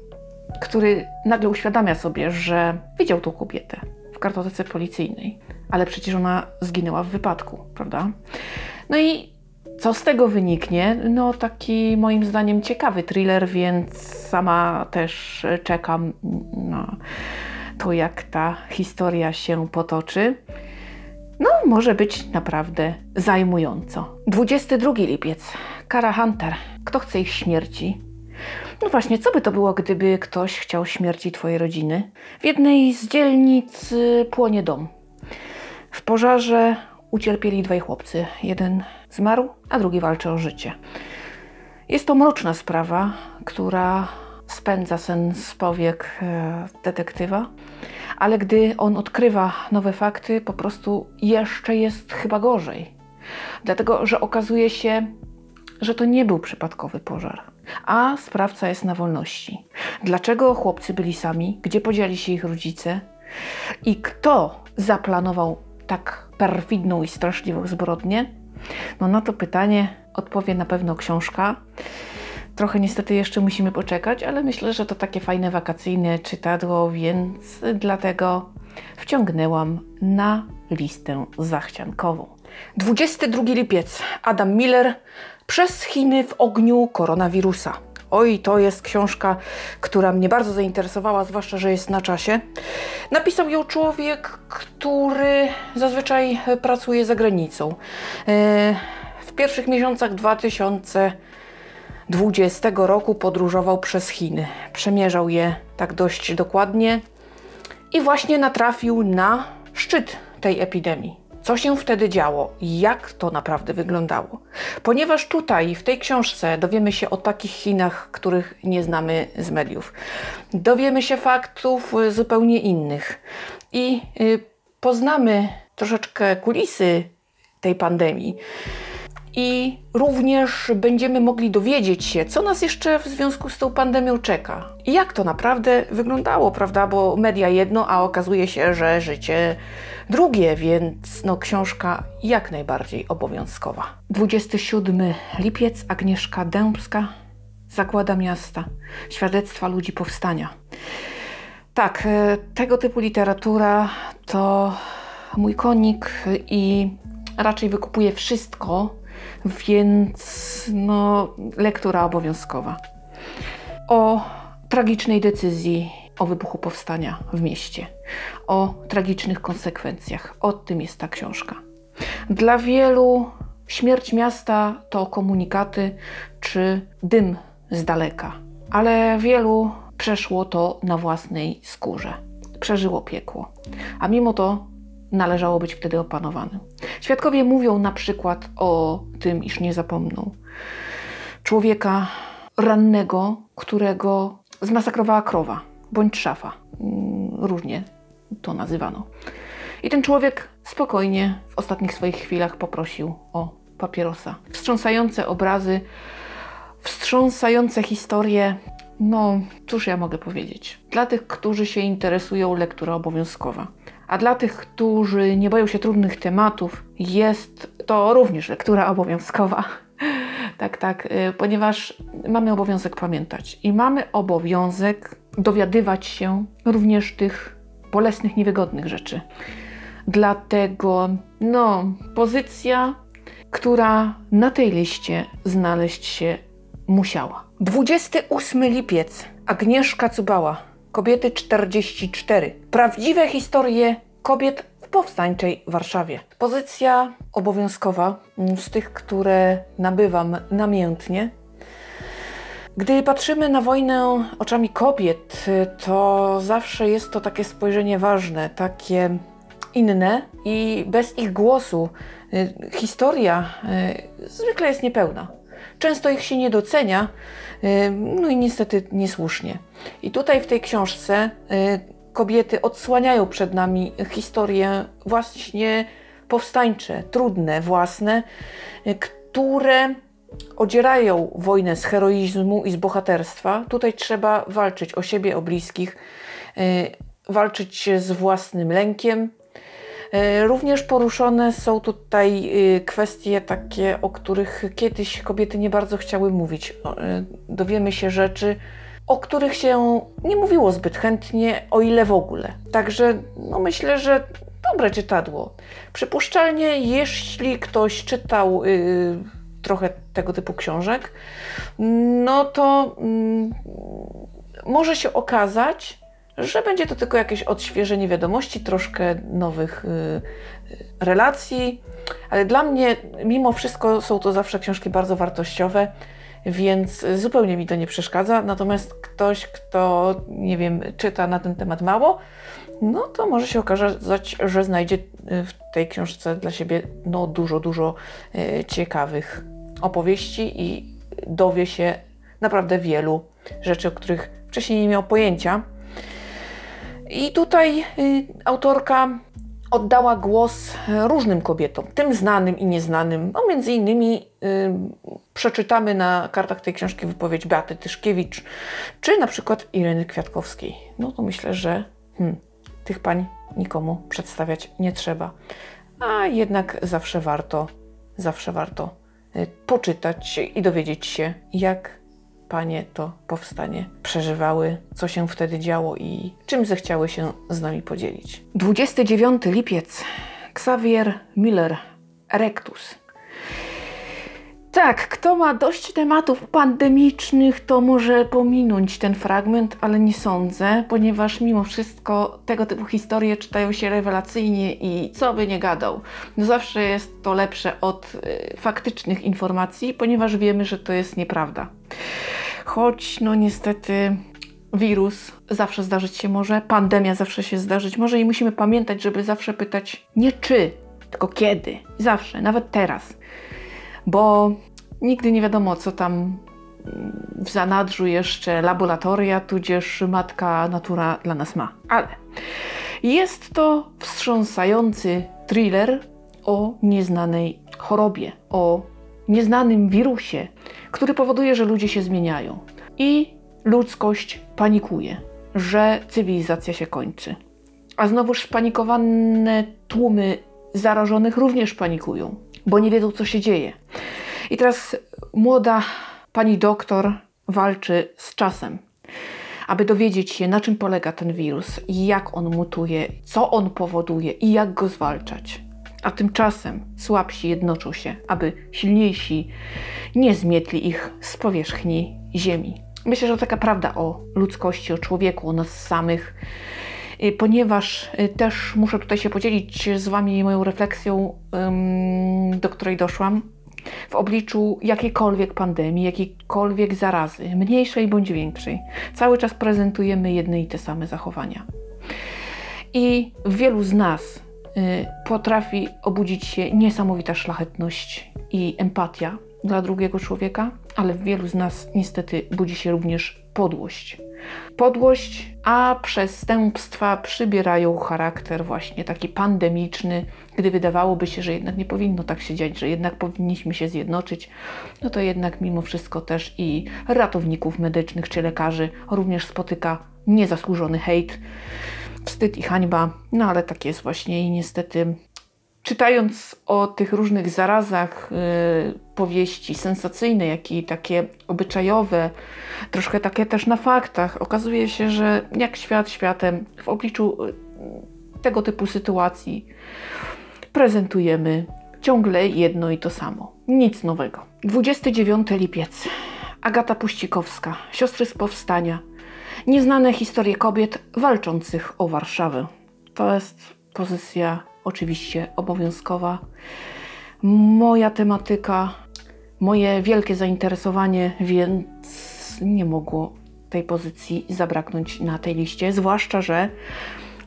który nagle uświadamia sobie, że widział tą kobietę w kartotece policyjnej, ale przecież ona zginęła w wypadku, prawda? No i co z tego wyniknie? No, taki moim zdaniem ciekawy thriller, więc sama też czekam na to, jak ta historia się potoczy. No, może być naprawdę zajmująco. 22 lipiec. Kara Hunter. Kto chce ich śmierci? No właśnie, co by to było, gdyby ktoś chciał śmierci twojej rodziny? W jednej z dzielnic y, płonie dom. W pożarze ucierpieli dwaj chłopcy. Jeden zmarł, a drugi walczy o życie. Jest to mroczna sprawa, która spędza sen z powiek e, detektywa, ale gdy on odkrywa nowe fakty, po prostu jeszcze jest chyba gorzej. Dlatego, że okazuje się, że to nie był przypadkowy pożar, a sprawca jest na wolności. Dlaczego chłopcy byli sami? Gdzie podzieli się ich rodzice? I kto zaplanował tak perfidną i straszliwą zbrodnię? No na to pytanie odpowie na pewno książka. Trochę niestety jeszcze musimy poczekać, ale myślę, że to takie fajne wakacyjne czytadło, więc dlatego wciągnęłam na listę zachciankową. 22 lipiec. Adam Miller przez Chiny w ogniu koronawirusa. Oj, to jest książka, która mnie bardzo zainteresowała, zwłaszcza, że jest na czasie. Napisał ją człowiek, który zazwyczaj pracuje za granicą. E, w pierwszych miesiącach 2000 20 roku podróżował przez Chiny. Przemierzał je tak dość dokładnie i właśnie natrafił na szczyt tej epidemii. Co się wtedy działo i jak to naprawdę wyglądało? Ponieważ tutaj, w tej książce, dowiemy się o takich Chinach, których nie znamy z mediów. Dowiemy się faktów zupełnie innych i y, poznamy troszeczkę kulisy tej pandemii. I również będziemy mogli dowiedzieć się, co nas jeszcze w związku z tą pandemią czeka. I jak to naprawdę wyglądało, prawda? Bo media jedno, a okazuje się, że życie drugie, więc no książka jak najbardziej obowiązkowa. 27 lipiec, Agnieszka Dębska, Zagłada miasta, świadectwa ludzi powstania. Tak, e, tego typu literatura to mój konik i raczej wykupuję wszystko, więc no, lektura obowiązkowa. O tragicznej decyzji o wybuchu powstania w mieście, o tragicznych konsekwencjach. O tym jest ta książka. Dla wielu śmierć miasta to komunikaty czy dym z daleka, ale wielu przeszło to na własnej skórze. Przeżyło piekło. A mimo to należało być wtedy opanowanym. Świadkowie mówią na przykład o tym, iż nie zapomną człowieka rannego, którego zmasakrowała krowa bądź szafa. Mm, różnie to nazywano. I ten człowiek spokojnie w ostatnich swoich chwilach poprosił o papierosa. Wstrząsające obrazy, wstrząsające historie. No, cóż ja mogę powiedzieć? Dla tych, którzy się interesują, lektura obowiązkowa. A dla tych, którzy nie boją się trudnych tematów, jest to również lektura obowiązkowa. tak, tak, y, ponieważ mamy obowiązek pamiętać i mamy obowiązek dowiadywać się również tych bolesnych, niewygodnych rzeczy. Dlatego, no, pozycja, która na tej liście znaleźć się musiała. 28 lipiec. Agnieszka Cubała. Kobiety 44. Prawdziwe historie kobiet w powstańczej Warszawie. Pozycja obowiązkowa z tych, które nabywam namiętnie. Gdy patrzymy na wojnę oczami kobiet, to zawsze jest to takie spojrzenie ważne, takie inne i bez ich głosu y, historia y, zwykle jest niepełna. Często ich się nie docenia, no i niestety niesłusznie. I tutaj w tej książce kobiety odsłaniają przed nami historie właśnie powstańcze, trudne, własne, które odzierają wojnę z heroizmu i z bohaterstwa. Tutaj trzeba walczyć o siebie, o bliskich, walczyć z własnym lękiem, również poruszone są tutaj y, kwestie takie, o których kiedyś kobiety nie bardzo chciały mówić. E, dowiemy się rzeczy, o których się nie mówiło zbyt chętnie, o ile w ogóle. Także no myślę, że dobre czytadło. Przypuszczalnie, jeśli ktoś czytał yy, trochę tego typu książek, no to yy, może się okazać, że będzie to tylko jakieś odświeżenie wiadomości, troszkę nowych y, y, relacji, ale dla mnie mimo wszystko są to zawsze książki bardzo wartościowe, więc zupełnie mi to nie przeszkadza. Natomiast ktoś, kto nie wiem, czyta na ten temat mało, no to może się okazać, że znajdzie w tej książce dla siebie no, dużo, dużo y, ciekawych opowieści i dowie się naprawdę wielu rzeczy, o których wcześniej nie miał pojęcia. I tutaj y, autorka oddała głos różnym kobietom, tym znanym i nieznanym. No, między innymi y, przeczytamy na kartach tej książki wypowiedź Beaty Tyszkiewicz, czy na przykład Ireny Kwiatkowskiej. No to myślę, że hmm, tych pań nikomu przedstawiać nie trzeba. A jednak zawsze warto, zawsze warto y, poczytać i dowiedzieć się, jak panie to powstanie przeżywały, co się wtedy działo i czym zechciały się z nami podzielić. 29 lipiec. Xavier Miller, Erectus. Tak, kto ma dość tematów pandemicznych, to może pominąć ten fragment, ale nie sądzę, ponieważ mimo wszystko tego typu historie czytają się rewelacyjnie i co by nie gadał, no zawsze jest to lepsze od y, faktycznych informacji, ponieważ wiemy, że to jest nieprawda. Choć, no niestety, wirus zawsze zdarzyć się może, pandemia zawsze się zdarzyć może i musimy pamiętać, żeby zawsze pytać nie czy, tylko kiedy. Zawsze, nawet teraz. Bo nigdy nie wiadomo, co tam w zanadrzu jeszcze laboratoria, tudzież matka natura dla nas ma. Ale jest to wstrząsający thriller o nieznanej chorobie, o nieznanym wirusie, który powoduje, że ludzie się zmieniają. I ludzkość panikuje, że cywilizacja się kończy. A znowuż spanikowane tłumy zarażonych również panikują, bo nie wiedzą, co się dzieje. I teraz młoda pani doktor walczy z czasem, aby dowiedzieć się, na czym polega ten wirus, jak on mutuje, co on powoduje i jak go zwalczać. A tymczasem słabsi jednoczą się, aby silniejsi nie zmietli ich z powierzchni ziemi. Myślę, że to taka prawda o ludzkości, o człowieku, o nas samych, ponieważ y, też muszę tutaj się podzielić z Wami moją refleksją, do której doszłam w obliczu jakiejkolwiek pandemii, jakiejkolwiek zarazy, mniejszej bądź większej. Cały czas prezentujemy jedne i te same zachowania. I wielu z nas Y, potrafi obudzić się niesamowita szlachetność i empatia dla drugiego człowieka, ale w wielu z nas niestety budzi się również podłość. Podłość, a przestępstwa przybierają charakter właśnie taki pandemiczny, gdy wydawałoby się, że jednak nie powinno tak się dziać, że jednak powinniśmy się zjednoczyć, no to jednak mimo wszystko też i ratowników medycznych czy lekarzy również spotyka niezasłużony hejt, wstyd i hańba, no ale tak jest właśnie i niestety czytając o tych różnych zarazach, yy, powieści sensacyjne, jak i takie obyczajowe, troszkę takie też na faktach, okazuje się, że jak świat światem w obliczu yy, tego typu sytuacji prezentujemy ciągle jedno i to samo. Nic nowego. 29 lipiec. Agata Puścikowska, siostry z powstania. Nieznane historie kobiet walczących o Warszawę. To jest pozycja oczywiście obowiązkowa. Moja tematyka, moje wielkie zainteresowanie, więc nie mogło tej pozycji zabraknąć na tej liście, zwłaszcza, że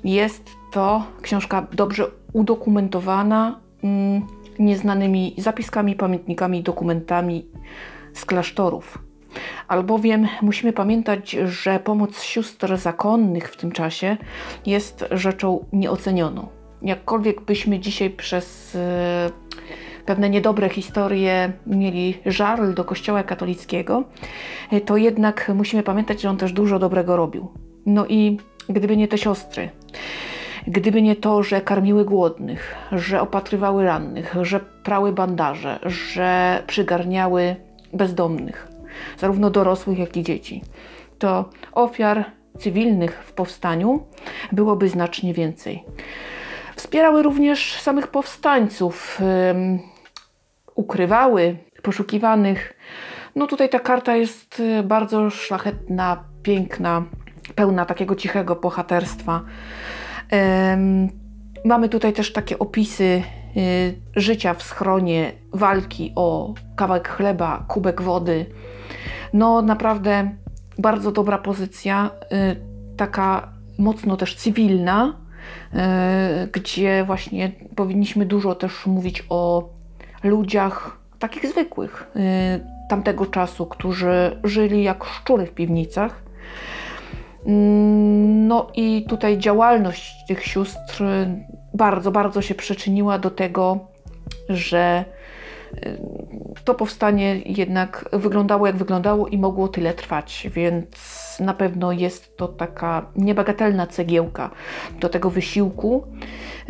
jest to książka dobrze udokumentowana mm, nieznanymi zapiskami, pamiętnikami, dokumentami z klasztorów. Albowiem musimy pamiętać, że pomoc sióstr zakonnych w tym czasie jest rzeczą nieocenioną. Jakkolwiek byśmy dzisiaj przez e, pewne niedobre historie mieli żarl do Kościoła katolickiego, e, to jednak musimy pamiętać, że on też dużo dobrego robił. No i gdyby nie te siostry, Gdyby nie to, że karmiły głodnych, że opatrywały rannych, że prały bandaże, że przygarniały bezdomnych, zarówno dorosłych, jak i dzieci, to ofiar cywilnych w powstaniu byłoby znacznie więcej. Wspierały również samych powstańców, ukrywały poszukiwanych. No tutaj ta karta jest y, bardzo szlachetna, piękna, pełna takiego cichego bohaterstwa. Mamy tutaj też takie opisy y, życia w schronie, walki o kawałek chleba, kubek wody. No naprawdę bardzo dobra pozycja, y, taka mocno też cywilna, gdzie właśnie powinniśmy dużo też mówić o ludziach takich zwykłych y, tamtego czasu, którzy żyli jak szczury w piwnicach. Mm, no i tutaj działalność tych sióstr bardzo, bardzo się przyczyniła do tego, że to powstanie jednak wyglądało jak wyglądało i mogło tyle trwać, więc na pewno jest to taka niebagatelna cegiełka do tego wysiłku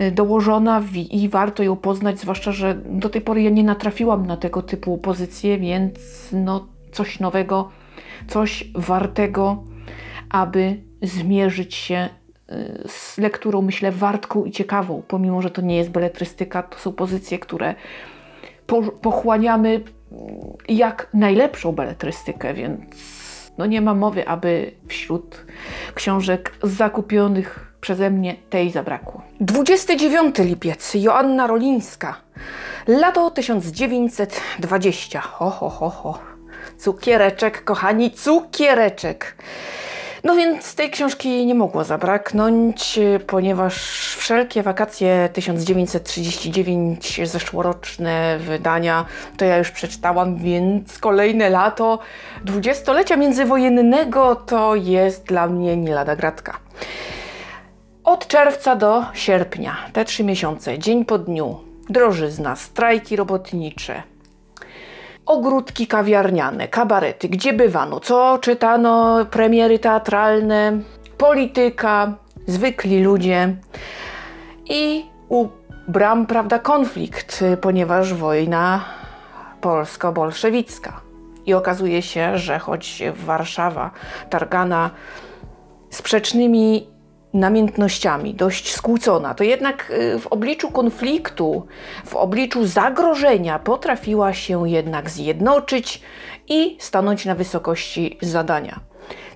y, dołożona i warto ją poznać, zwłaszcza, że do tej pory ja nie natrafiłam na tego typu pozycje, więc no coś nowego, coś wartego, aby zmierzyć się y, z lekturą, myślę, wartką i ciekawą, pomimo, że to nie jest beletrystyka, to są pozycje, które pochłaniamy jak najlepszą beletrystykę, więc no nie ma mowy, aby wśród książek zakupionych przeze mnie tej zabrakło. 29 lipiec, Joanna Rolińska. Lato 1920. Ho, ho, ho, ho. Cukiereczek, kochani, cukiereczek. No więc tej książki nie mogło zabraknąć, ponieważ wszelkie wakacje 1939, zeszłoroczne wydania, to ja już przeczytałam, więc kolejne lato dwudziestolecia międzywojennego to jest dla mnie nie lada gratka. Od czerwca do sierpnia, te trzy miesiące, dzień po dniu, drożyzna, strajki robotnicze, ogródki kawiarniane, kabarety, gdzie bywano, co czytano, premiery teatralne, polityka, zwykli ludzie i u bram, prawda, konflikt, ponieważ wojna polsko-bolszewicka. I okazuje się, że choć Warszawa targana sprzecznymi namiętnościami, dość skłócona, to jednak y, w obliczu konfliktu, w obliczu zagrożenia potrafiła się jednak zjednoczyć i stanąć na wysokości zadania.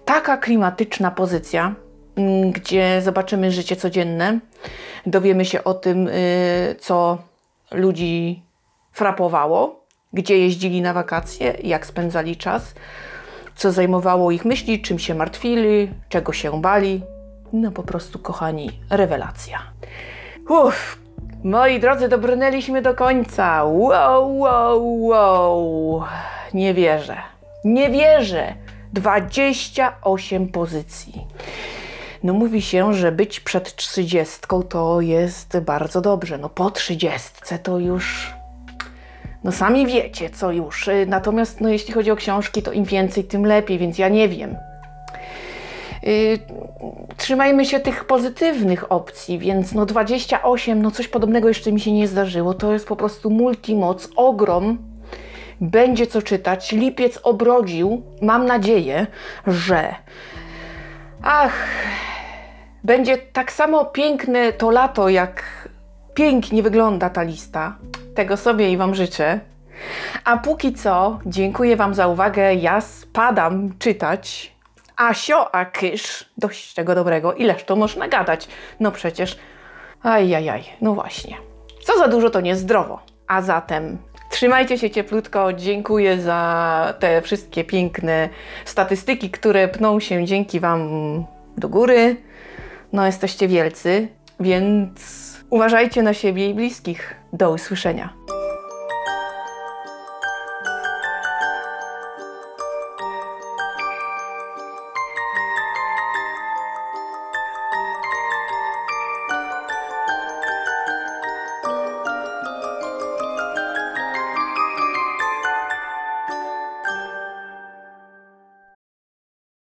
Taka klimatyczna pozycja, mm, gdzie zobaczymy życie codzienne, dowiemy się o tym, y, co ludzi frapowało, gdzie jeździli na wakacje, jak spędzali czas, co zajmowało ich myśli, czym się martwili, czego się bali, no po prostu, kochani, rewelacja. Uff, moi drodzy, dobrnęliśmy do końca. Wow, wow, wow. Nie wierzę. Nie wierzę. 28 pozycji. No mówi się, że być przed 30 to jest bardzo dobrze. No po 30 to już no sami wiecie, co już. Natomiast no, jeśli chodzi o książki, to im więcej, tym lepiej, więc ja nie wiem. Yy, trzymajmy się tych pozytywnych opcji, więc no 28, no coś podobnego jeszcze mi się nie zdarzyło. To jest po prostu multimoc, ogrom. Będzie co czytać. Lipiec obrodził. Mam nadzieję, że. Ach, będzie tak samo piękne to lato, jak pięknie wygląda ta lista. Tego sobie i Wam życzę. A póki co, dziękuję Wam za uwagę. Ja spadam czytać. Asio, a kysz, dość tego dobrego. Ileż to można gadać? No przecież, ajajaj, no właśnie. Co za dużo, to niezdrowo. A zatem trzymajcie się cieplutko. Dziękuję za te wszystkie piękne statystyki, które pną się dzięki Wam do góry. No, jesteście wielcy, więc uważajcie na siebie i bliskich. Do usłyszenia.